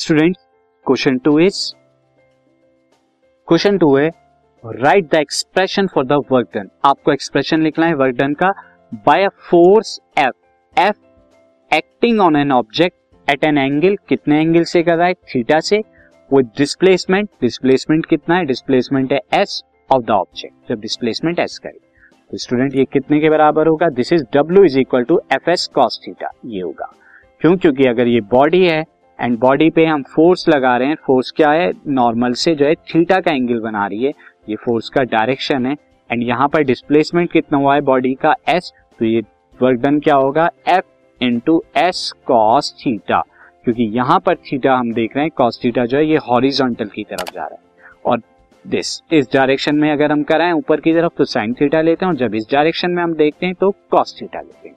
Student question two is question two है write the expression for the work done आपको expression लिखना है work done का by a force F F acting on an object at an angle कितने angle से कर रहा है? थीटा से विद डिस्प्लेसमेंट डिस्प्लेसमेंट कितना है? डिस्प्लेसमेंट है एस ऑफ़ द ऑब्जेक्ट जब डिस्प्लेसमेंट एस करे तो स्टूडेंट ये कितने के बराबर होगा? This is W is equal to F S cos theta ये होगा। क्यों? क्योंकि अगर ये बॉडी है एंड बॉडी पे हम फोर्स लगा रहे हैं। फोर्स क्या है? नॉर्मल से जो है थीटा का एंगल बना रही है। ये फोर्स का डायरेक्शन है। एंड यहाँ पर डिस्प्लेसमेंट कितना हुआ है बॉडी का? एस तो ये वर्क डन क्या होगा? F into S cos theta क्योंकि यहाँ पर थीटा हम देख रहे हैं कॉस थीटा जो है, ये हॉरिजॉन्टल की तरफ़ जा रहा है। और दिस इस डायरेक्शन में अगर हम कराएँ ऊपर की तरफ़ तो साइन थीटा लेते हैं। और जब इस डायरेक्शन में हम देखते हैं तो कॉस थीटा लेते हैं।